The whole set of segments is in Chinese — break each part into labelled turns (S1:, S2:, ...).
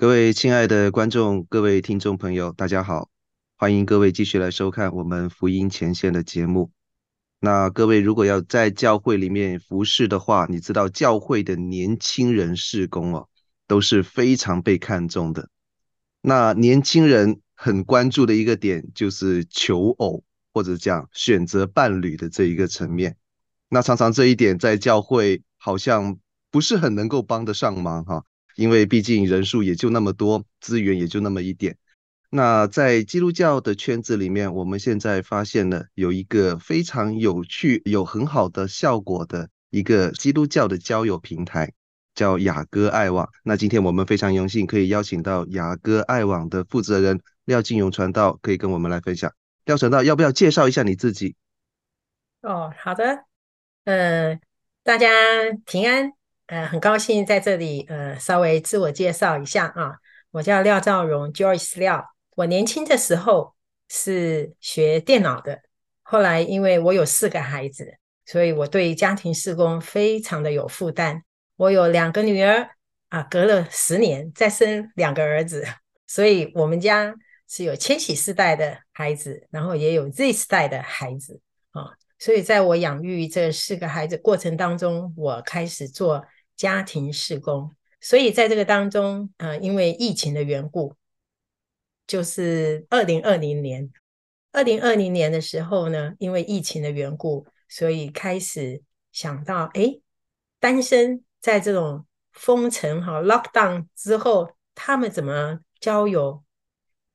S1: 各位亲爱的观众、各位听众朋友，大家好，欢迎各位继续来收看我们福音前线的节目。那各位如果要在教会里面服侍的话，你知道教会的年轻人事工哦，都是非常被看重的。那年轻人很关注的一个点就是求偶或者讲选择伴侣的这一个层面。那常常这一点在教会好像不是很能够帮得上忙哈，因为毕竟人数也就那么多，资源也就那么一点。那在基督教的圈子里面，我们现在发现了有一个非常有趣、有很好的效果的一个基督教的交友平台，叫雅歌爱网。那今天我们非常荣幸可以邀请到雅歌爱网的负责人廖静荣传道，可以跟我们来分享。廖传道，要不要介绍一下你自己？
S2: 哦，好的。呃，大家平安，呃，很高兴在这里，呃，稍微自我介绍一下啊，我叫廖兆荣，Joyce 廖。我年轻的时候是学电脑的，后来因为我有四个孩子，所以我对家庭事工非常的有负担。我有两个女儿啊，隔了十年再生两个儿子，所以我们家是有千禧世代的孩子，然后也有 Z 世代的孩子啊。所以，在我养育这四个孩子过程当中，我开始做家庭事工。所以，在这个当中，呃，因为疫情的缘故，就是二零二零年，二零二零年的时候呢，因为疫情的缘故，所以开始想到，哎，单身在这种封城哈 lockdown 之后，他们怎么交友？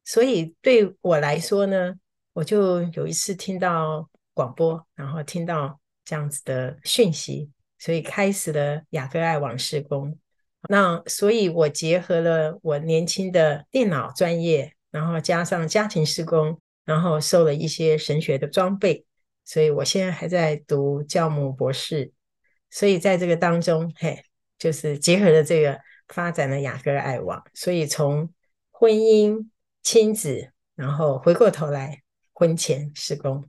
S2: 所以对我来说呢，我就有一次听到。广播，然后听到这样子的讯息，所以开始了雅歌爱网事工。那所以，我结合了我年轻的电脑专业，然后加上家庭事工，然后受了一些神学的装备，所以我现在还在读教牧博士。所以在这个当中，嘿，就是结合了这个，发展了雅歌爱网。所以从婚姻、亲子，然后回过头来婚前事工。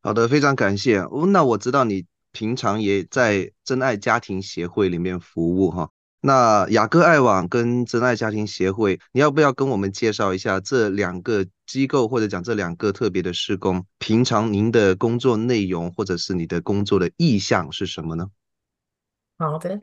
S1: 好的，非常感谢。哦，那我知道你平常也在真爱家庭协会里面服务哈。那雅歌爱网跟真爱家庭协会，你要不要跟我们介绍一下这两个机构，或者讲这两个特别的施工？平常您的工作内容，或者是你的工作的意向是什么呢？
S2: 好的，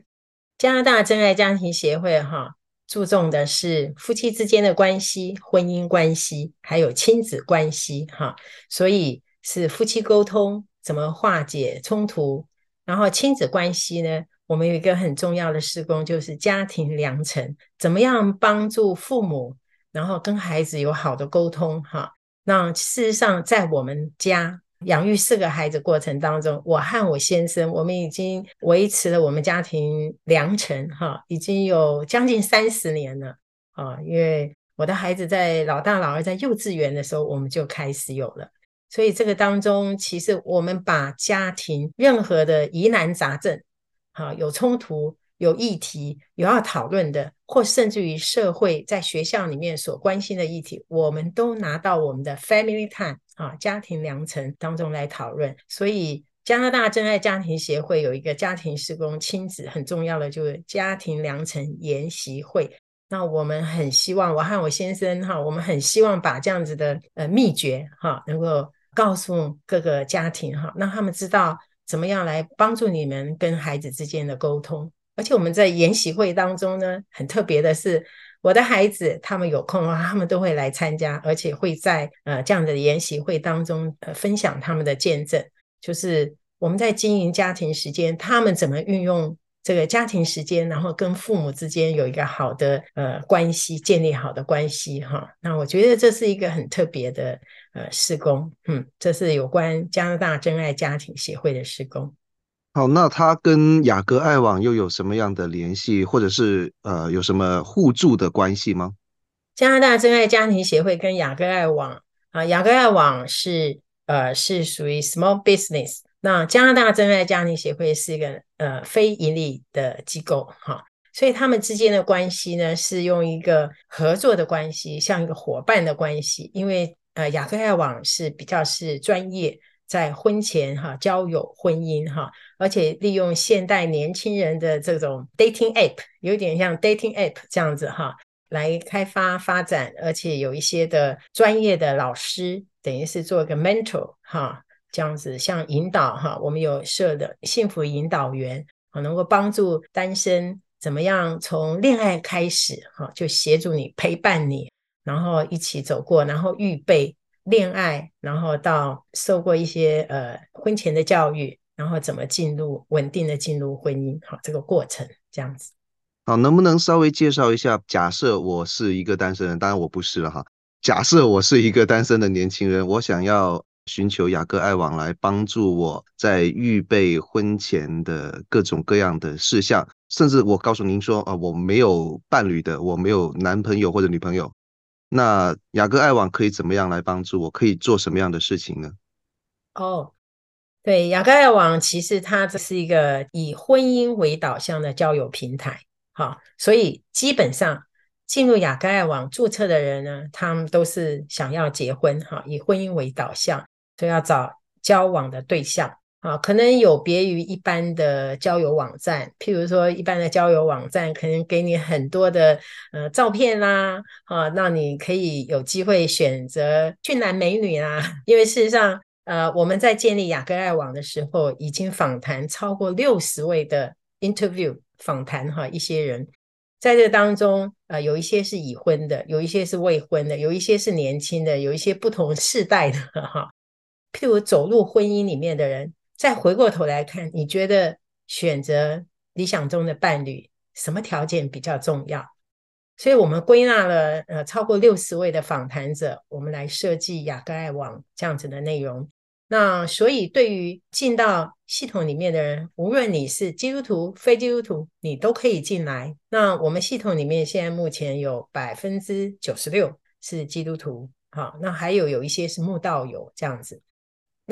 S2: 加拿大真爱家庭协会哈，注重的是夫妻之间的关系、婚姻关系，还有亲子关系哈，所以。是夫妻沟通怎么化解冲突，然后亲子关系呢？我们有一个很重要的事工，就是家庭良辰，怎么样帮助父母，然后跟孩子有好的沟通哈。那事实上，在我们家养育四个孩子过程当中，我和我先生，我们已经维持了我们家庭良辰哈，已经有将近三十年了啊。因为我的孩子在老大、老二在幼稚园的时候，我们就开始有了。所以这个当中，其实我们把家庭任何的疑难杂症，哈，有冲突、有议题、有要讨论的，或甚至于社会在学校里面所关心的议题，我们都拿到我们的 Family Time 啊，家庭良辰当中来讨论。所以加拿大真爱家庭协会有一个家庭施工亲子很重要的，就是家庭良辰研习会。那我们很希望，我和我先生哈，我们很希望把这样子的呃秘诀哈，能够。告诉各个家庭哈，让他们知道怎么样来帮助你们跟孩子之间的沟通。而且我们在研习会当中呢，很特别的是，我的孩子他们有空的话，他们都会来参加，而且会在呃这样的研习会当中呃分享他们的见证，就是我们在经营家庭时间，他们怎么运用。这个家庭时间，然后跟父母之间有一个好的呃关系，建立好的关系哈。那我觉得这是一个很特别的呃施工，嗯，这是有关加拿大真爱家庭协会的施工。
S1: 好，那他跟雅歌爱网又有什么样的联系，或者是呃有什么互助的关系吗？
S2: 加拿大真爱家庭协会跟雅歌爱网啊，雅歌爱网是呃是属于 small business。那加拿大真爱家庭协会是一个呃非盈利的机构哈，所以他们之间的关系呢是用一个合作的关系，像一个伙伴的关系。因为呃雅克爱网是比较是专业在婚前哈交友婚姻哈，而且利用现代年轻人的这种 dating app，有点像 dating app 这样子哈，来开发发展，而且有一些的专业的老师，等于是做一个 mentor 哈，这样子像引导哈，我们有设的幸福引导员，能够帮助单身怎么样从恋爱开始哈，就协助你陪伴你，然后一起走过，然后预备恋爱，然后到受过一些呃婚前的教育，然后怎么进入稳定的进入婚姻哈，这个过程这样子。
S1: 好，能不能稍微介绍一下？假设我是一个单身人，当然我不是了哈。假设我是一个单身的年轻人，我想要寻求雅各爱网来帮助我在预备婚前的各种各样的事项，甚至我告诉您说啊，我没有伴侣的，我没有男朋友或者女朋友，那雅各爱网可以怎么样来帮助我？可以做什么样的事情呢？
S2: 哦，对，雅各爱网其实它这是一个以婚姻为导向的交友平台。好，所以基本上进入雅各爱网注册的人呢，他们都是想要结婚，哈，以婚姻为导向，所以要找交往的对象，啊，可能有别于一般的交友网站，譬如说一般的交友网站可能给你很多的呃照片啦，啊，让你可以有机会选择俊男美女啦，因为事实上，呃，我们在建立雅各爱网的时候，已经访谈超过六十位的 interview。访谈哈，一些人在这当中，呃，有一些是已婚的，有一些是未婚的，有一些是年轻的，有一些不同世代的 哈。譬如走入婚姻里面的人，再回过头来看，你觉得选择理想中的伴侣，什么条件比较重要？所以我们归纳了呃超过六十位的访谈者，我们来设计雅各爱网这样子的内容。那所以，对于进到系统里面的人，无论你是基督徒、非基督徒，你都可以进来。那我们系统里面现在目前有百分之九十六是基督徒，好，那还有有一些是慕道友这样子。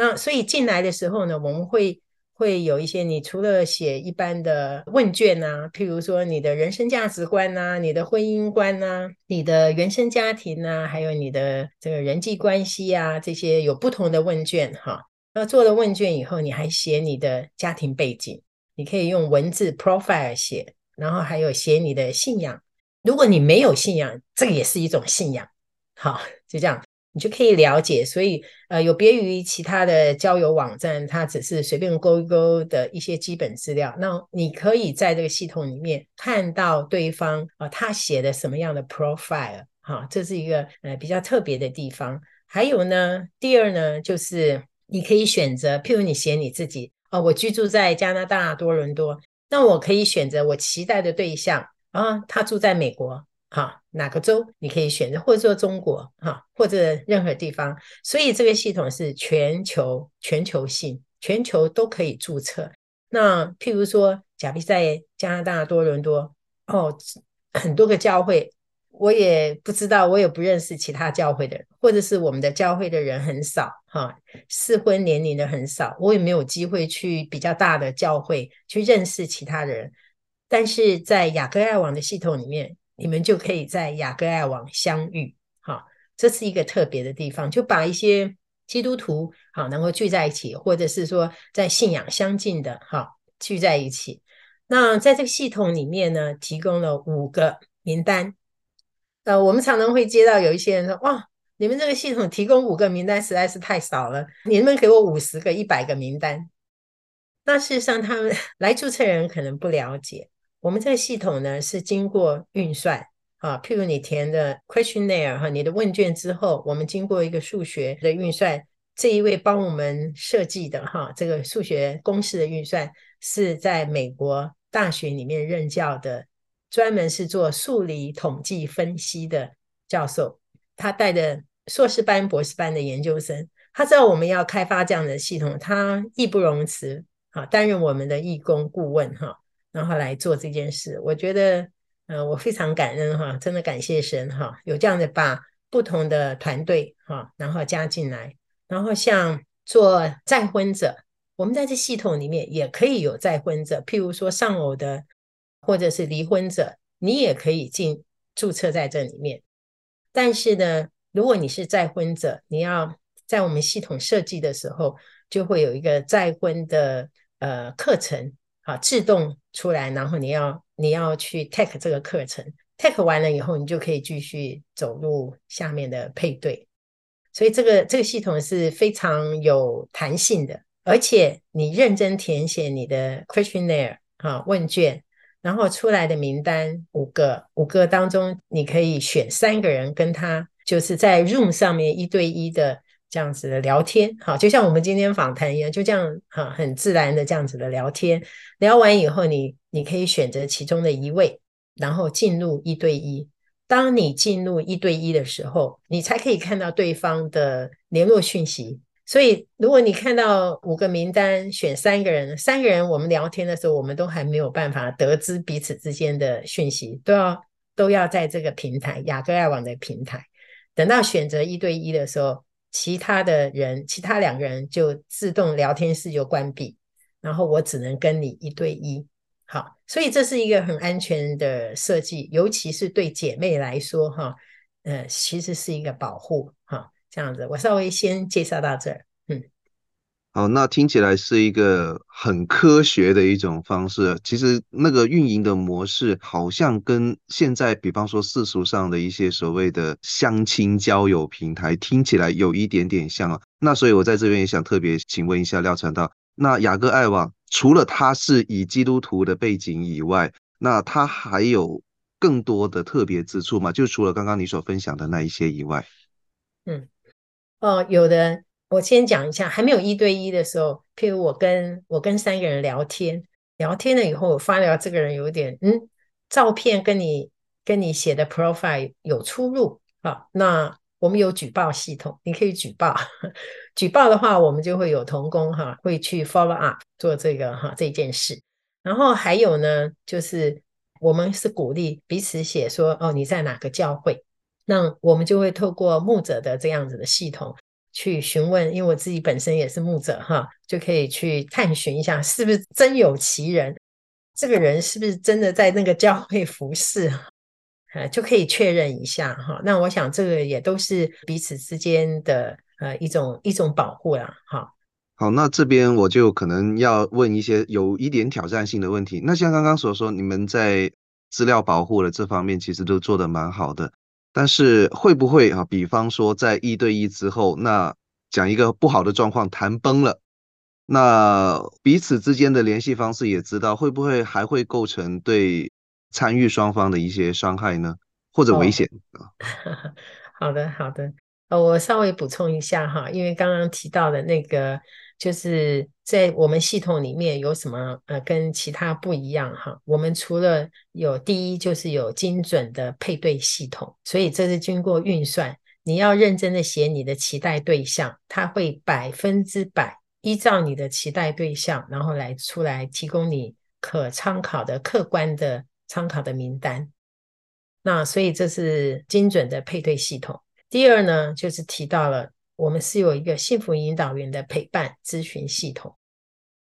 S2: 那所以进来的时候呢，我们会。会有一些，你除了写一般的问卷啊，譬如说你的人生价值观啊，你的婚姻观啊，你的原生家庭啊，还有你的这个人际关系啊，这些有不同的问卷哈。那做了问卷以后，你还写你的家庭背景，你可以用文字 profile 写，然后还有写你的信仰。如果你没有信仰，这个也是一种信仰。好，就这样。你就可以了解，所以呃，有别于其他的交友网站，它只是随便勾一勾的一些基本资料。那你可以在这个系统里面看到对方啊、他写的什么样的 profile，哈，这是一个呃比较特别的地方。还有呢，第二呢，就是你可以选择，譬如你写你自己，哦、我居住在加拿大多伦多，那我可以选择我期待的对象啊，他住在美国。哈，哪个州你可以选择，或者说中国哈，或者任何地方。所以这个系统是全球、全球性，全球都可以注册。那譬如说，假比在加拿大多伦多哦，很多个教会，我也不知道，我也不认识其他教会的人，或者是我们的教会的人很少哈，适婚年龄的很少，我也没有机会去比较大的教会去认识其他人。但是在雅各爱网的系统里面。你们就可以在雅各爱网相遇，好，这是一个特别的地方，就把一些基督徒好能够聚在一起，或者是说在信仰相近的哈聚在一起。那在这个系统里面呢，提供了五个名单。呃，我们常常会接到有一些人说，哇，你们这个系统提供五个名单实在是太少了，你能不能给我五十个、一百个名单？那事实上，他们 来注册人可能不了解。我们这个系统呢是经过运算啊，譬如你填的 questionnaire 哈，你的问卷之后，我们经过一个数学的运算，这一位帮我们设计的哈，这个数学公式的运算是在美国大学里面任教的，专门是做数理统计分析的教授，他带的硕士班、博士班的研究生，他知道我们要开发这样的系统，他义不容辞啊，担任我们的义工顾问哈。然后来做这件事，我觉得，呃，我非常感恩哈，真的感谢神哈，有这样的把不同的团队哈，然后加进来，然后像做再婚者，我们在这系统里面也可以有再婚者，譬如说丧偶的或者是离婚者，你也可以进注册在这里面。但是呢，如果你是再婚者，你要在我们系统设计的时候，就会有一个再婚的呃课程。啊，自动出来，然后你要你要去 take 这个课程，，take 完了以后，你就可以继续走入下面的配对。所以这个这个系统是非常有弹性的，而且你认真填写你的 questionnaire 啊问卷，然后出来的名单五个，五个当中你可以选三个人跟他就是在 room 上面一对一的这样子的聊天，好，就像我们今天访谈一样，就这样哈，很自然的这样子的聊天。聊完以后你，你你可以选择其中的一位，然后进入一对一。当你进入一对一的时候，你才可以看到对方的联络讯息。所以，如果你看到五个名单，选三个人，三个人我们聊天的时候，我们都还没有办法得知彼此之间的讯息，都要都要在这个平台雅各爱网的平台。等到选择一对一的时候，其他的人，其他两个人就自动聊天室就关闭，然后我只能跟你一对一。好，所以这是一个很安全的设计，尤其是对姐妹来说，哈，呃，其实是一个保护，哈，这样子。我稍微先介绍到这儿，嗯，
S1: 好，那听起来是一个很科学的一种方式。其实那个运营的模式，好像跟现在，比方说世俗上的一些所谓的相亲交友平台，听起来有一点点像啊。那所以我在这边也想特别请问一下廖传道，那雅各爱网。除了他是以基督徒的背景以外，那他还有更多的特别之处吗？就除了刚刚你所分享的那一些以外，
S2: 嗯，哦，有的。我先讲一下，还没有一对一的时候，譬如我跟我跟三个人聊天，聊天了以后，我发现这个人有点，嗯，照片跟你跟你写的 profile 有出入，啊，那。我们有举报系统，你可以举报。举报的话，我们就会有同工哈，会去 follow up 做这个哈这件事。然后还有呢，就是我们是鼓励彼此写说哦，你在哪个教会？那我们就会透过牧者的这样子的系统去询问，因为我自己本身也是牧者哈，就可以去探寻一下是不是真有其人，这个人是不是真的在那个教会服侍。呃，就可以确认一下哈。那我想这个也都是彼此之间的呃一种一种保护啦。哈，
S1: 好，那这边我就可能要问一些有一点挑战性的问题。那像刚刚所说，你们在资料保护的这方面其实都做得蛮好的，但是会不会啊？比方说在一对一之后，那讲一个不好的状况，谈崩了，那彼此之间的联系方式也知道，会不会还会构成对？参与双方的一些伤害呢，或者危险啊？
S2: 哦、好的，好的。呃，我稍微补充一下哈，因为刚刚提到的那个，就是在我们系统里面有什么呃，跟其他不一样哈。我们除了有第一，就是有精准的配对系统，所以这是经过运算。你要认真的写你的期待对象，它会百分之百依照你的期待对象，然后来出来提供你可参考的客观的。参考的名单，那所以这是精准的配对系统。第二呢，就是提到了我们是有一个幸福引导员的陪伴咨询系统。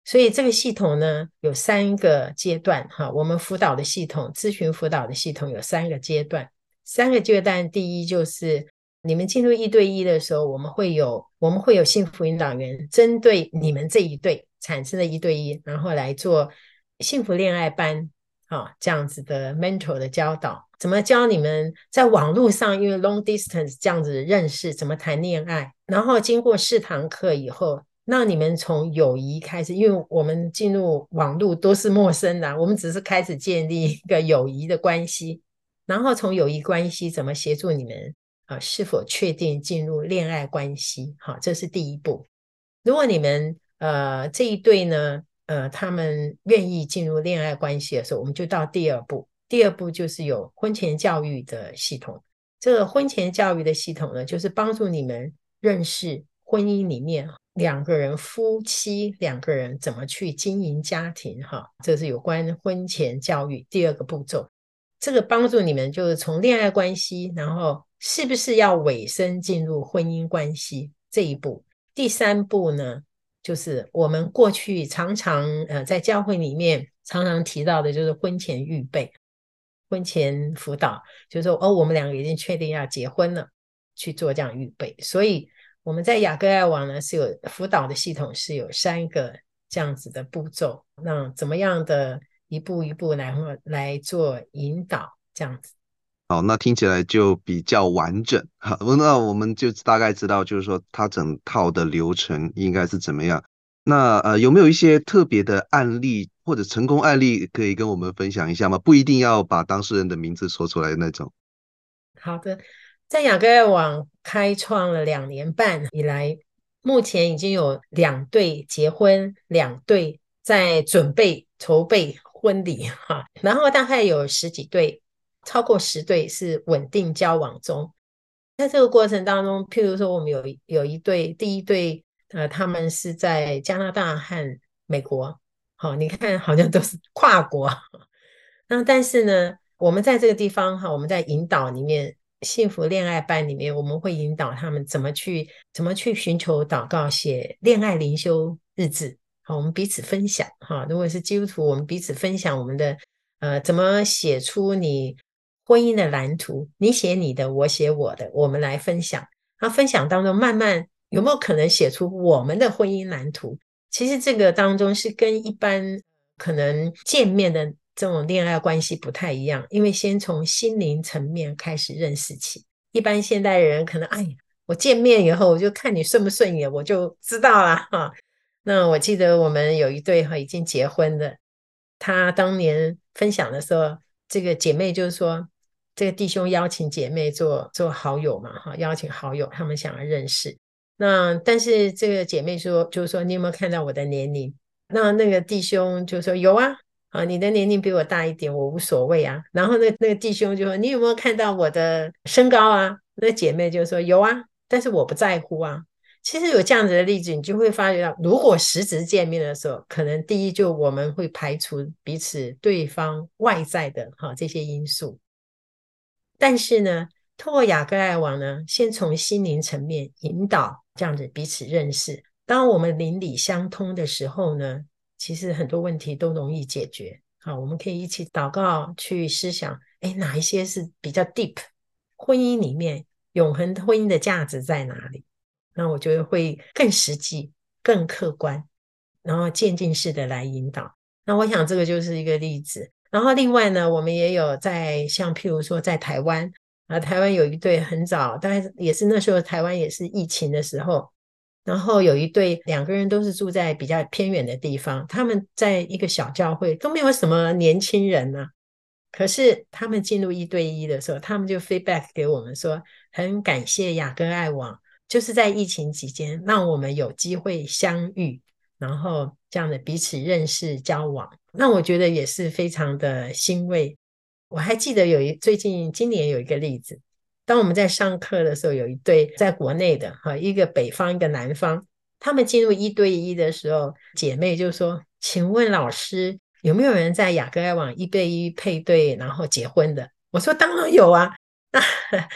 S2: 所以这个系统呢有三个阶段哈，我们辅导的系统，咨询辅导的系统有三个阶段。三个阶段，第一就是你们进入一对一的时候，我们会有我们会有幸福引导员针对你们这一对产生的一对一，然后来做幸福恋爱班。啊，这样子的 mentor 的教导，怎么教你们在网络上，因为 long distance 这样子认识，怎么谈恋爱？然后经过四堂课以后，让你们从友谊开始，因为我们进入网络都是陌生的，我们只是开始建立一个友谊的关系，然后从友谊关系怎么协助你们啊？是否确定进入恋爱关系？好，这是第一步。如果你们呃这一对呢？呃，他们愿意进入恋爱关系的时候，我们就到第二步。第二步就是有婚前教育的系统。这个婚前教育的系统呢，就是帮助你们认识婚姻里面两个人夫妻两个人怎么去经营家庭。哈，这是有关婚前教育第二个步骤。这个帮助你们就是从恋爱关系，然后是不是要委身进入婚姻关系这一步。第三步呢？就是我们过去常常呃在教会里面常常提到的，就是婚前预备、婚前辅导，就是说哦，我们两个已经确定要结婚了，去做这样预备。所以我们在雅各爱网呢是有辅导的系统，是有三个这样子的步骤，那怎么样的一步一步来来做引导这样子。
S1: 好，那听起来就比较完整。哈，那我们就大概知道，就是说它整套的流程应该是怎么样。那呃，有没有一些特别的案例或者成功案例可以跟我们分享一下吗？不一定要把当事人的名字说出来那种。
S2: 好的，在亚格爱网开创了两年半以来，目前已经有两对结婚，两对在准备筹备婚礼哈，然后大概有十几对，超过十对是稳定交往中。在这个过程当中，譬如说我们有有一对，第一对。呃，他们是在加拿大和美国，好，你看好像都是跨国。那但是呢，我们在这个地方哈，我们在引导里面幸福恋爱班里面，我们会引导他们怎么去怎么去寻求祷告，写恋爱灵修日志。好，我们彼此分享哈。如果是基督徒，我们彼此分享我们的呃，怎么写出你婚姻的蓝图？你写你的，我写我的，我们来分享。那分享当中，慢慢。有没有可能写出我们的婚姻蓝图？其实这个当中是跟一般可能见面的这种恋爱关系不太一样，因为先从心灵层面开始认识起。一般现代人可能，哎呀，我见面以后我就看你顺不顺眼，我就知道了哈。那我记得我们有一对哈已经结婚的，他当年分享的时候，这个姐妹就是说，这个弟兄邀请姐妹做做好友嘛哈，邀请好友，他们想要认识。那但是这个姐妹说，就是说你有没有看到我的年龄？那那个弟兄就说有啊，啊，你的年龄比我大一点，我无所谓啊。然后那那个弟兄就说，你有没有看到我的身高啊？那姐妹就说有啊，但是我不在乎啊。其实有这样子的例子，你就会发觉到，如果实质见面的时候，可能第一就我们会排除彼此对方外在的哈这些因素，但是呢，透过雅格爱网呢，先从心灵层面引导。这样子彼此认识，当我们灵里相通的时候呢，其实很多问题都容易解决。好，我们可以一起祷告，去思想，哎，哪一些是比较 deep？婚姻里面永恒婚姻的价值在哪里？那我觉得会更实际、更客观，然后渐进式的来引导。那我想这个就是一个例子。然后另外呢，我们也有在像譬如说在台湾。啊，台湾有一对很早，大概也是那时候台湾也是疫情的时候，然后有一对两个人都是住在比较偏远的地方，他们在一个小教会都没有什么年轻人呢、啊，可是他们进入一对一的时候，他们就 feedback 给我们说，很感谢亚格爱网，就是在疫情期间让我们有机会相遇，然后这样的彼此认识交往，那我觉得也是非常的欣慰。我还记得有一最近今年有一个例子，当我们在上课的时候，有一对在国内的哈，一个北方一个南方，他们进入一对一的时候，姐妹就说：“请问老师有没有人在亚格爱网一对一配对然后结婚的？”我说：“当然有啊。”那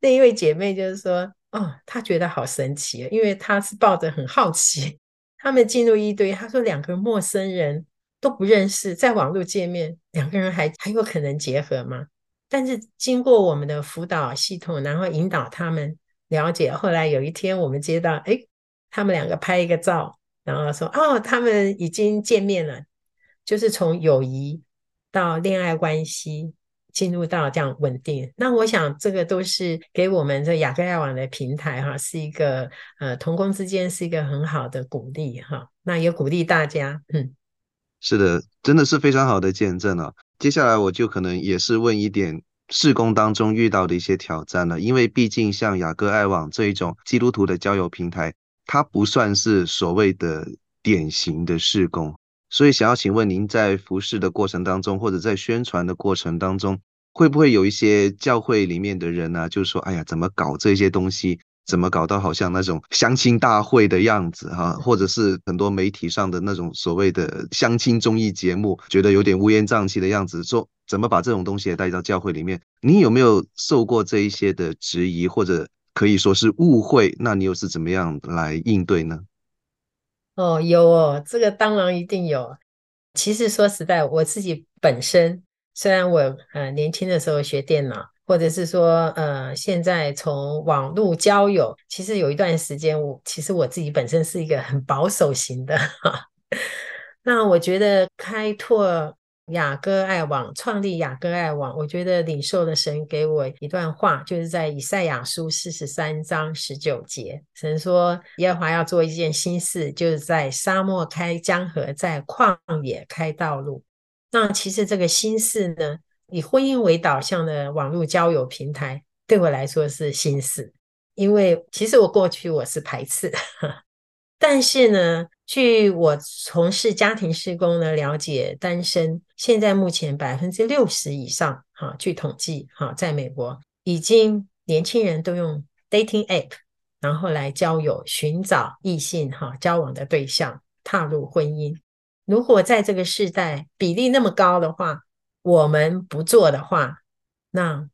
S2: 那一位姐妹就是说：“哦，她觉得好神奇，因为她是抱着很好奇，他们进入一对一，她说两个陌生人。”都不认识，在网络见面，两个人还还有可能结合吗？但是经过我们的辅导系统，然后引导他们了解，后来有一天我们接到，哎，他们两个拍一个照，然后说，哦，他们已经见面了，就是从友谊到恋爱关系，进入到这样稳定。那我想这个都是给我们这亚格爱网的平台哈，是一个呃同工之间是一个很好的鼓励哈。那也鼓励大家，嗯。
S1: 是的，真的是非常好的见证了。接下来我就可能也是问一点事工当中遇到的一些挑战了，因为毕竟像亚格爱网这一种基督徒的交友平台，它不算是所谓的典型的事工，所以想要请问您在服事的过程当中，或者在宣传的过程当中，会不会有一些教会里面的人呢、啊，就说，哎呀，怎么搞这些东西？怎么搞到好像那种相亲大会的样子哈，或者是很多媒体上的那种所谓的相亲综艺节目，觉得有点乌烟瘴气的样子，说怎么把这种东西也带到教会里面？你有没有受过这一些的质疑，或者可以说是误会？那你又是怎么样来应对呢？
S2: 哦，有哦，这个当然一定有。其实说实在，我自己本身虽然我呃年轻的时候学电脑。或者是说，呃，现在从网络交友，其实有一段时间，我其实我自己本身是一个很保守型的。那我觉得开拓雅歌爱网，创立雅歌爱网，我觉得领受的神给我一段话，就是在以赛亚书四十三章十九节，神说耶和华要做一件新事，就是在沙漠开江河，在旷野开道路。那其实这个新事呢，以婚姻为导向的网络交友平台，对我来说是新事，因为其实我过去我是排斥，但是呢，据我从事家庭施工的了解，单身现在目前百分之六十以上，哈，据统计，哈，在美国已经年轻人都用 dating app，然后来交友、寻找异性，哈，交往的对象，踏入婚姻。如果在这个时代比例那么高的话，我们不做的话，那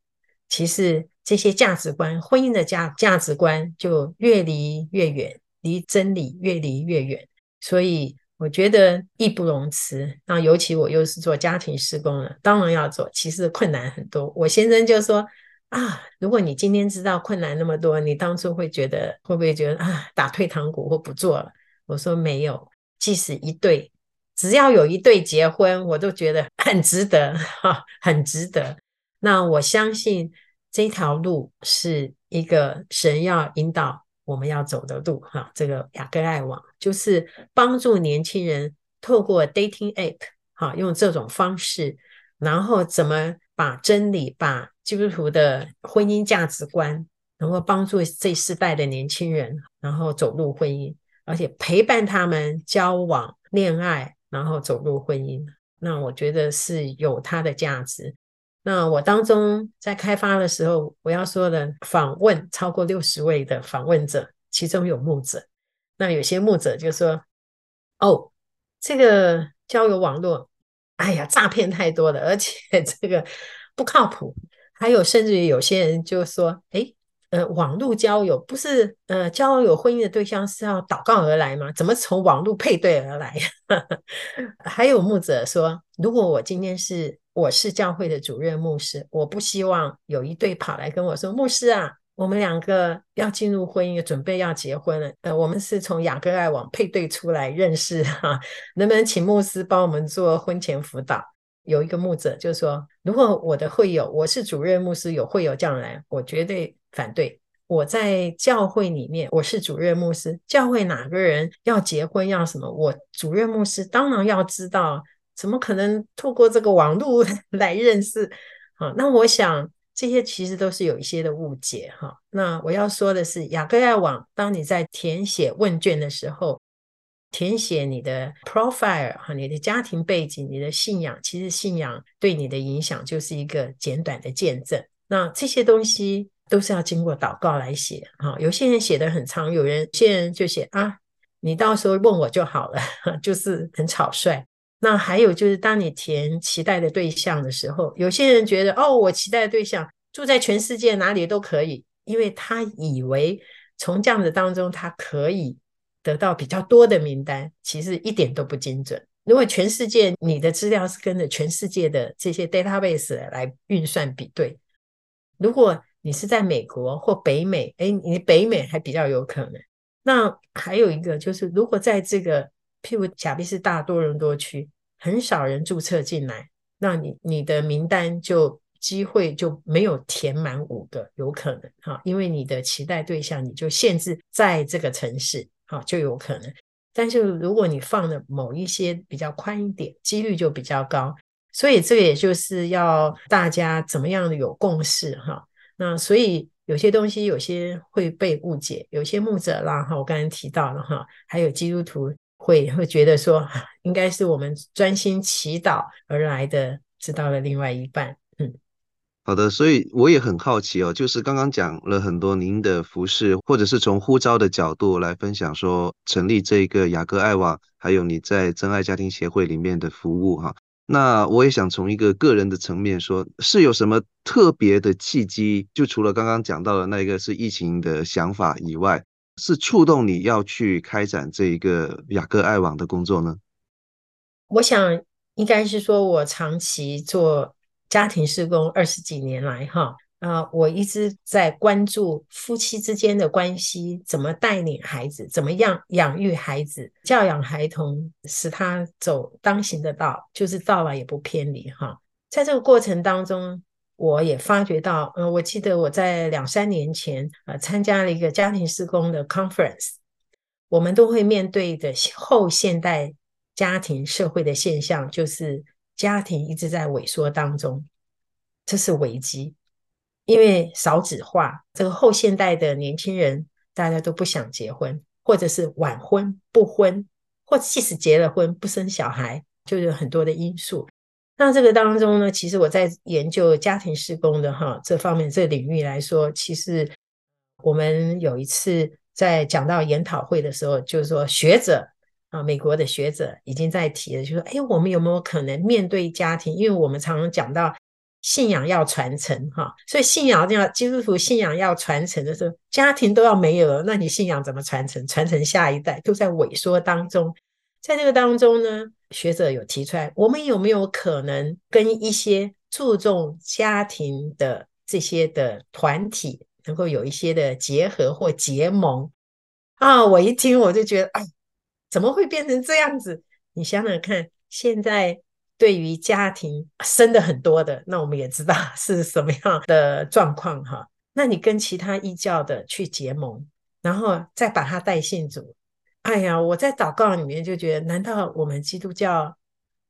S2: 其实这些价值观，婚姻的价价值观就越离越远，离真理越离越远。所以我觉得义不容辞。那尤其我又是做家庭施工的，当然要做。其实困难很多。我先生就说啊，如果你今天知道困难那么多，你当初会觉得会不会觉得啊，打退堂鼓或不做了？我说没有，即使一对。只要有一对结婚，我都觉得 很值得，哈，很值得。那我相信这条路是一个神要引导我们要走的路，哈。这个雅各爱网就是帮助年轻人透过 dating app，哈，用这种方式，然后怎么把真理、把基督徒的婚姻价值观，能够帮助这世代的年轻人，然后走入婚姻，而且陪伴他们交往、恋爱。然后走入婚姻，那我觉得是有它的价值。那我当中在开发的时候，我要说的访问超过六十位的访问者，其中有牧者。那有些牧者就说：“哦，这个交友网络，哎呀，诈骗太多了，而且 这个不靠谱。”还有甚至于有些人就说：“诶。”呃，网络交友不是呃，交友婚姻的对象是要祷告而来吗？怎么从网络配对而来？还有牧者说，如果我今天是我是教会的主任牧师，我不希望有一对跑来跟我说，牧师啊，我们两个要进入婚姻，准备要结婚了。呃，我们是从雅各爱网配对出来认识哈，能不能请牧师帮我们做婚前辅导？有一个牧者就说，如果我的会友，我是主任牧师，有会友这样来，我绝对。反对，我在教会里面，我是主任牧师。教会哪个人要结婚要什么，我主任牧师当然要知道，怎么可能透过这个网络 来认识？好，那我想这些其实都是有一些的误解哈。那我要说的是，雅各爱网，当你在填写问卷的时候，填写你的 profile 哈，你的家庭背景、你的信仰，其实信仰对你的影响就是一个简短的见证。那这些东西。都是要经过祷告来写哈，有些人写得很长，有人有些人就写啊，你到时候问我就好了，就是很草率。那还有就是，当你填期待的对象的时候，有些人觉得哦，我期待的对象住在全世界哪里都可以，因为他以为从这样子当中他可以得到比较多的名单，其实一点都不精准。如果全世界你的资料是跟着全世界的这些 database 来运算比对，如果你是在美国或北美，哎，你北美还比较有可能。那还有一个就是，如果在这个譬如假币是大多伦多区，很少人注册进来，那你你的名单就机会就没有填满五个，有可能哈，因为你的期待对象你就限制在这个城市，哈，就有可能。但是如果你放的某一些比较宽一点，几率就比较高。所以这个也就是要大家怎么样的有共识哈。那所以有些东西有些会被误解，有些牧者啦哈，我刚才提到了哈，还有基督徒会会觉得说，应该是我们专心祈祷而来的，知道了另外一半。嗯，
S1: 好的，所以我也很好奇哦，就是刚刚讲了很多您的服事，或者是从呼召的角度来分享说成立这个雅各爱网，还有你在真爱家庭协会里面的服务哈。那我也想从一个个人的层面说，是有什么特别的契机？就除了刚刚讲到的那个是疫情的想法以外，是触动你要去开展这一个雅各爱网的工作呢？
S2: 我想应该是说，我长期做家庭施工二十几年来，哈，啊、我一直在关注夫妻之间的关系，怎么带领孩子，怎么样养育孩子，教养孩童，使他走当行的道，就是到了也不偏离哈。在这个过程当中，我也发觉到，嗯、呃，我记得我在两三年前，呃，参加了一个家庭施工的 conference，我们都会面对的后现代家庭社会的现象，就是家庭一直在萎缩当中，这是危机。因为少子化，这个后现代的年轻人大家都不想结婚，或者是晚婚不婚，或者即使结了婚不生小孩，就有很多的因素。那这个当中呢，其实我在研究家庭施工的哈这方面这个领域来说，其实我们有一次在讲到研讨会的时候，就是说学者啊，美国的学者已经在提了，就说哎，我们有没有可能面对家庭？因为我们常常讲到。信仰要传承哈，所以信仰要基督徒信仰要传承的时候，家庭都要没有了，那你信仰怎么传承？传承下一代都在萎缩当中，在这个当中呢，学者有提出来，我们有没有可能跟一些注重家庭的这些的团体，能够有一些的结合或结盟啊？我一听我就觉得，哎，怎么会变成这样子？你想想看，现在。对于家庭生的很多的，那我们也知道 是什么样的状况哈。那你跟其他异教的去结盟，然后再把他带信主，哎呀，我在祷告里面就觉得，难道我们基督教，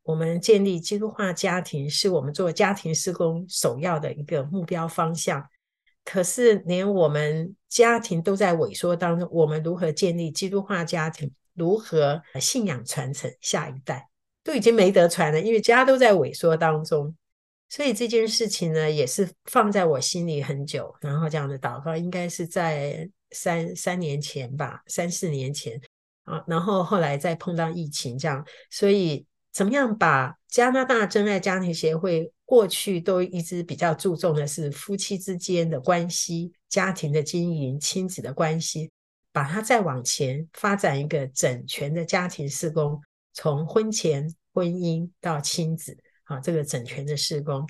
S2: 我们建立基督化家庭，是我们做家庭施工首要的一个目标方向？可是连我们家庭都在萎缩当中，我们如何建立基督化家庭？如何信仰传承下一代？都已经没得传了，因为家都在萎缩当中，所以这件事情呢，也是放在我心里很久。然后这样的祷告，应该是在三三年前吧，三四年前啊。然后后来再碰到疫情，这样，所以怎么样把加拿大真爱家庭协会过去都一直比较注重的是夫妻之间的关系、家庭的经营、亲子的关系，把它再往前发展一个整全的家庭事工。从婚前婚姻到亲子，啊，这个整全的事工。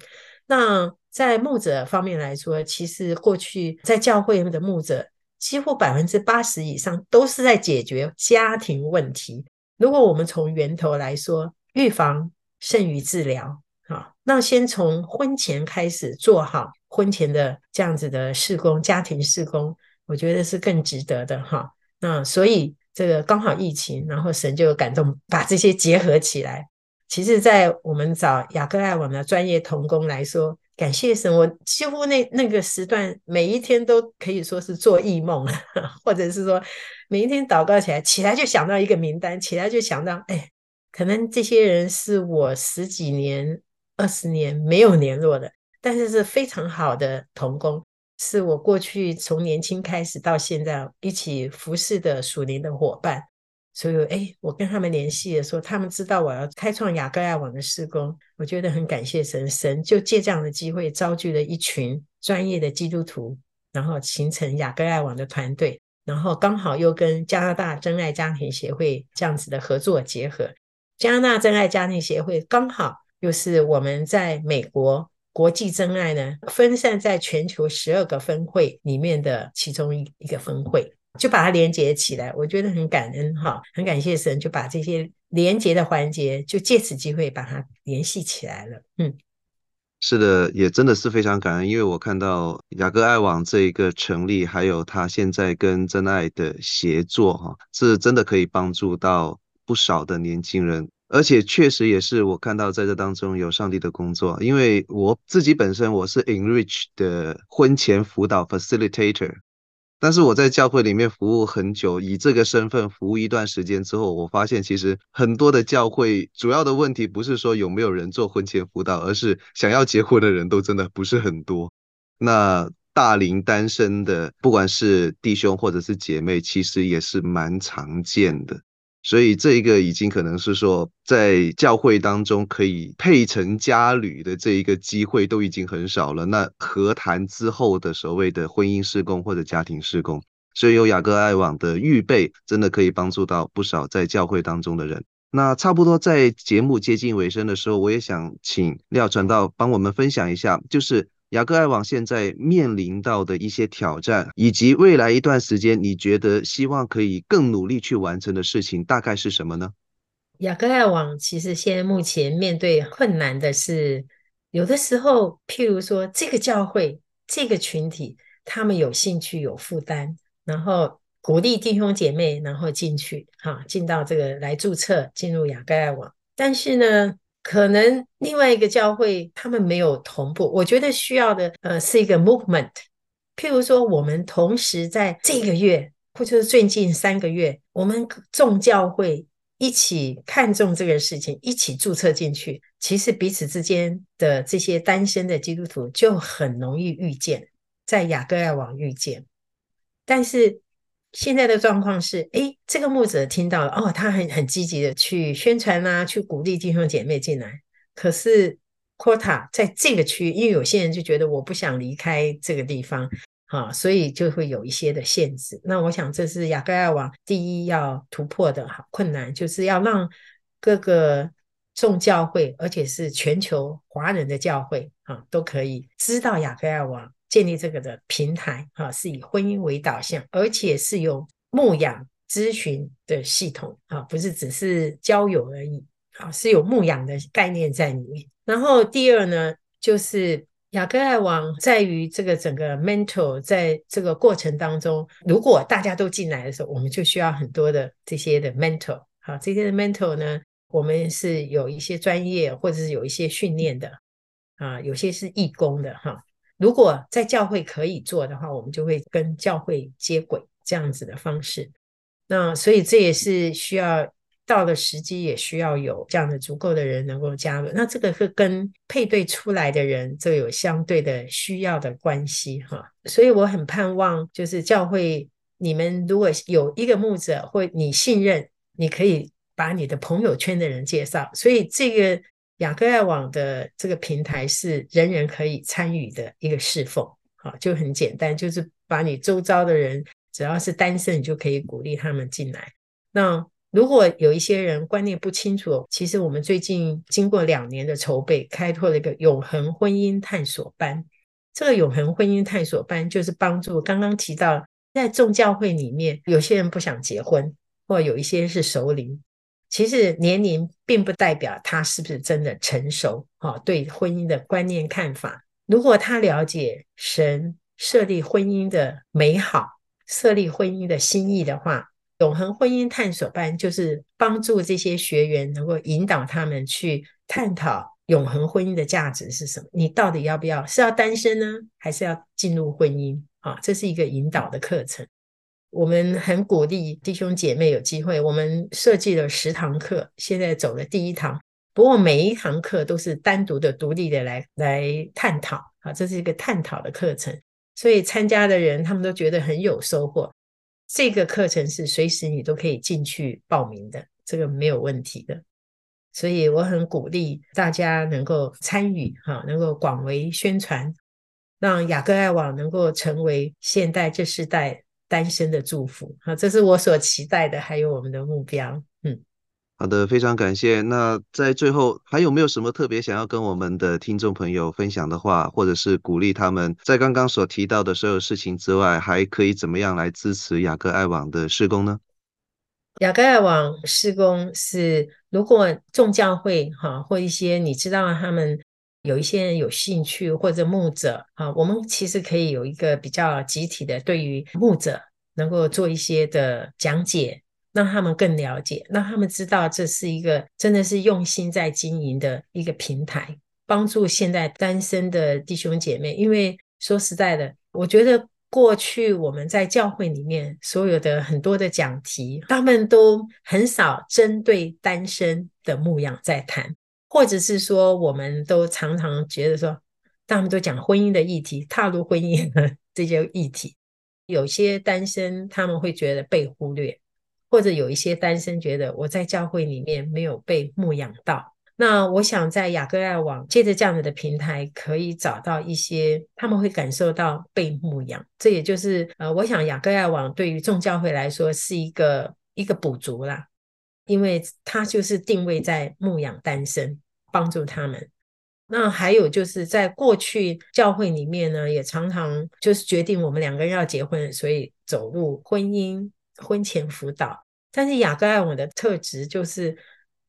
S2: 那在牧者方面来说，其实过去在教会的牧者，几乎百分之八十以上都是在解决家庭问题。如果我们从源头来说，预防胜于治疗，啊，那先从婚前开始做好婚前的这样子的事工，家庭事工，我觉得是更值得的，哈。那所以。这个刚好疫情，然后神就感动，把这些结合起来。其实，在我们找雅各爱网的专业同工来说，感谢神，我几乎那那个时段，每一天都可以说是做异梦，或者是说每一天祷告起来，起来就想到一个名单，起来就想到，哎，可能这些人是我十几年、二十年没有联络的，但是是非常好的同工。是我过去从年轻开始到现在一起服侍的属灵的伙伴，所以哎，我跟他们联系的时候，他们知道我要开创雅各爱网的施工，我觉得很感谢神，神就借这样的机会召集了一群专业的基督徒，然后形成雅各爱网的团队，然后刚好又跟加拿大真爱家庭协会这样子的合作结合，加拿大真爱家庭协会刚好又是我们在美国。国际真爱呢，分散在全球十二个分会里面的其中一一个分会，就把它连接起来。我觉得很感恩哈，很感谢神，就把这些连接的环节，就借此机会把它联系起来了。嗯，
S1: 是的，也真的是非常感恩，因为我看到雅各爱网这一个成立，还有他现在跟真爱的协作哈，是真的可以帮助到不少的年轻人。而且确实也是我看到在这当中有上帝的工作，因为我自己本身我是 Enrich 的婚前辅导 Facilitator，但是我在教会里面服务很久，以这个身份服务一段时间之后，我发现其实很多的教会主要的问题不是说有没有人做婚前辅导，而是想要结婚的人都真的不是很多。那大龄单身的，不管是弟兄或者是姐妹，其实也是蛮常见的。所以这一个已经可能是说，在教会当中可以配成家侣的这一个机会都已经很少了。那何谈之后的所谓的婚姻事工或者家庭事工？所以有雅各爱网的预备，真的可以帮助到不少在教会当中的人。那差不多在节目接近尾声的时候，我也想请廖传道帮我们分享一下，就是雅各爱网现在面临到的一些挑战，以及未来一段时间你觉得希望可以更努力去完成的事情，大概是什么呢？
S2: 雅各爱网其实现在目前面对困难的是，有的时候，譬如说这个教会这个群体，他们有兴趣有负担，然后鼓励弟兄姐妹，然后进去，哈，进到这个来注册，进入雅各爱网，但是呢。可能另外一个教会他们没有同步，我觉得需要的呃是一个 movement。譬如说，我们同时在这个月或者是最近三个月，我们众教会一起看重这个事情，一起注册进去，其实彼此之间的这些单身的基督徒就很容易遇见，在雅各爱网遇见，但是。现在的状况是，诶，这个牧者听到了，哦，他很很积极的去宣传啊，去鼓励弟兄姐妹进来。可是 quota 在这个区域，因为有些人就觉得我不想离开这个地方，啊，所以就会有一些的限制。那我想这是雅各爱网第一要突破的哈困难，就是要让各个众教会，而且是全球华人的教会啊，都可以知道雅各爱网。建立这个的平台啊，是以婚姻为导向，而且是有牧养咨询的系统啊，不是只是交友而已啊，是有牧养的概念在里面。然后第二呢，就是雅各爱网在于这个整个 mentor，在这个过程当中，如果大家都进来的时候，我们就需要很多的这些的 mentor。啊，这些的 mentor 呢，我们是有一些专业或者是有一些训练的啊，有些是义工的哈。如果在教会可以做的话，我们就会跟教会接轨这样子的方式。那所以这也是需要到了时机，也需要有这样的足够的人能够加入。那这个是跟配对出来的人，这有相对的需要的关系哈。所以我很盼望，就是教会你们如果有一个牧者或你信任，你可以把你的朋友圈的人介绍。所以这个。雅各爱网的这个平台是人人可以参与的一个侍奉，好，就很简单，就是把你周遭的人，只要是单身，你就可以鼓励他们进来。那如果有一些人观念不清楚，其实我们最近经过两年的筹备，开拓了一个永恒婚姻探索班。这个永恒婚姻探索班就是帮助刚刚提到，在众教会里面，有些人不想结婚，或有一些是熟龄。其实年龄并不代表他是不是真的成熟，哈，对婚姻的观念看法。如果他了解神设立婚姻的美好，设立婚姻的心意的话，永恒婚姻探索班就是帮助这些学员能够引导他们去探讨永恒婚姻的价值是什么。你到底要不要？是要单身呢，还是要进入婚姻？啊，这是一个引导的课程。我们很鼓励弟兄姐妹有机会，我们设计了十堂课，现在走了第一堂。不过每一堂课都是单独的、独立的来来探讨，啊，这是一个探讨的课程，所以参加的人他们都觉得很有收获。这个课程是随时你都可以进去报名的，这个没有问题的。所以我很鼓励大家能够参与，哈，能够广为宣传，让雅各爱网能够成为现代这世代。单身的祝福，好，这是我所期待的，还有我们的目标。嗯，
S1: 好的，非常感谢。那在最后，还有没有什么特别想要跟我们的听众朋友分享的话，或者是鼓励他们在刚刚所提到的所有事情之外，还可以怎么样来支持雅各爱网的施工呢？
S2: 雅各爱网施工是，如果众教会哈，或一些你知道他们。有一些人有兴趣或者牧者啊，我们其实可以有一个比较集体的，对于牧者能够做一些的讲解，让他们更了解，让他们知道这是一个真的是用心在经营的一个平台，帮助现在单身的弟兄姐妹。因为说实在的，我觉得过去我们在教会里面所有的很多的讲题，他们都很少针对单身的牧养在谈。或者是说，我们都常常觉得说，他们都讲婚姻的议题，踏入婚姻的 这些议题，有些单身他们会觉得被忽略，或者有一些单身觉得我在教会里面没有被牧养到。那我想在雅各爱网借着这样子的平台，可以找到一些他们会感受到被牧养。这也就是呃，我想雅各爱网对于众教会来说是一个一个补足啦。因为他就是定位在牧养单身，帮助他们。那还有就是在过去教会里面呢，也常常就是决定我们两个人要结婚，所以走入婚姻婚前辅导。但是雅各爱我的特质就是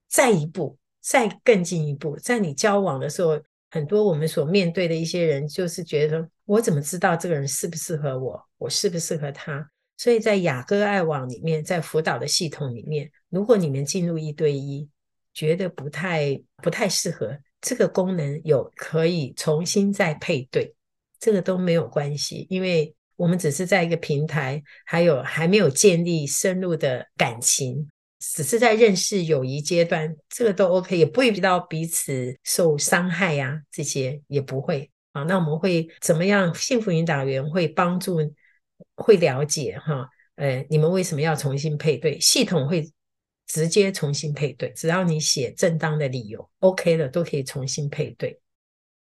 S2: 再一步，再更进一步，在你交往的时候，很多我们所面对的一些人，就是觉得我怎么知道这个人适不适合我，我适不适合他？所以在雅各爱网里面，在辅导的系统里面，如果你们进入一对一，觉得不太不太适合，这个功能有可以重新再配对，这个都没有关系，因为。我们只是在一个平台，还有还没有建立深入的感情，只是在认识友谊阶段，这个都 OK，也不会遇到彼此受伤害呀、啊，这些也不会啊。那我们会怎么样？幸福引导员会帮助，会了解哈，呃，你们为什么要重新配对？系统会直接重新配对，只要你写正当的理由，OK 了，都可以重新配对。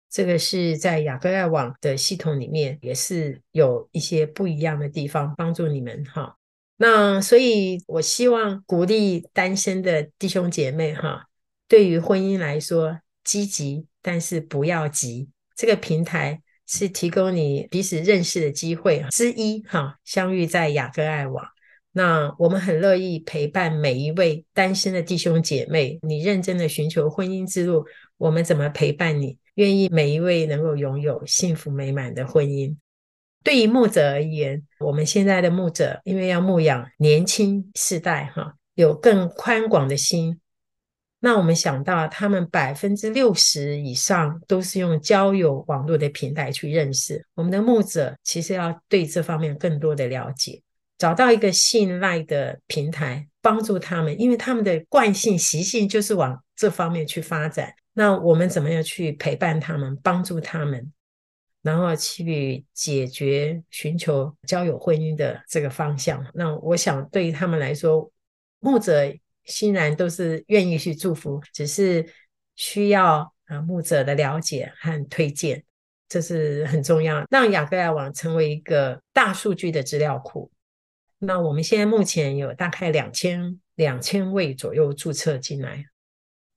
S2: 这个是在雅各爱网的系统里面，也是有一些不一样的地方，帮助你们哈。那所以，我希望鼓励单身的弟兄姐妹哈，对于婚姻来说，积极，但是不要急。这个平台是提供你彼此认识的机会之一哈，相遇在雅各爱网。那我们很乐意陪伴每一位单身的弟兄姐妹，你认真的寻求婚姻之路，我们怎么陪伴你？愿意每一位能够拥有幸福美满的婚姻。对于牧者而言，我们现在的牧者因为要牧养年轻世代，哈，有更宽广的心。那我们想到，他们百分之六十以上都是用交友网络的平台去认识。我们的牧者其实要对这方面更多的了解，找到一个信赖的平台，帮助他们，因为他们的惯性习性就是往这方面去发展。那我们怎么样去陪伴他们，帮助他们，然后去解决、寻求交友婚姻的这个方向？那我想对于他们来说，牧者欣然都是愿意去祝福，只是需要啊牧者的了解和推荐，这是很重要。让雅各爱网成为一个大数据的资料库。那我们现在目前有大概两千两千位左右注册进来。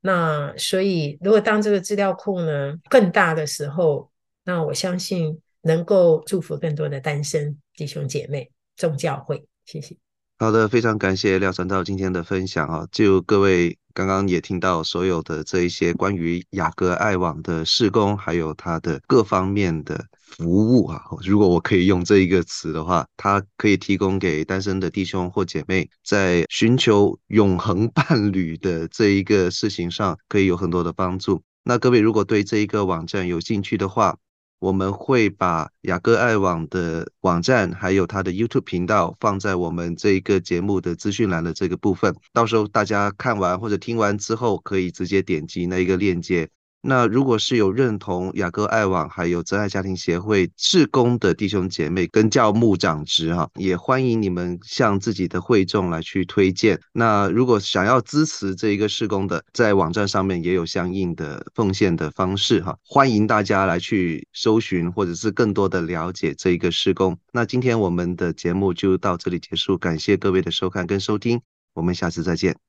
S2: 那所以，如果当这个资料库呢更大的时候，那我相信能够祝福更多的单身弟兄姐妹、众教会。谢谢。
S1: 好的，非常感谢廖传道今天的分享啊！就各位刚刚也听到所有的这一些关于雅各爱网的施工，还有它的各方面的服务啊，如果我可以用这一个词的话，它可以提供给单身的弟兄或姐妹在寻求永恒伴侣的这一个事情上，可以有很多的帮助。那各位如果对这一个网站有兴趣的话，我们会把雅各爱网的网站，还有它的 YouTube 频道放在我们这一个节目的资讯栏的这个部分，到时候大家看完或者听完之后，可以直接点击那一个链接。那如果是有认同雅各爱网还有真爱家庭协会事工的弟兄姐妹跟教牧长职哈，也欢迎你们向自己的会众来去推荐。那如果想要支持这一个事工的，在网站上面也有相应的奉献的方式哈，欢迎大家来去搜寻或者是更多的了解这一个事工。那今天我们的节目就到这里结束，感谢各位的收看跟收听，我们下次再见。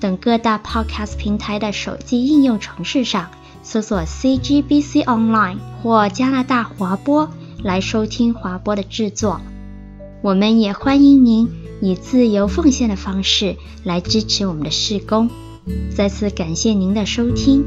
S3: 等各大 Podcast 平台的手机应用程式上搜索 CGBC Online 或加拿大华播来收听华播的制作。我们也欢迎您以自由奉献的方式来支持我们的试工。再次感谢您的收听。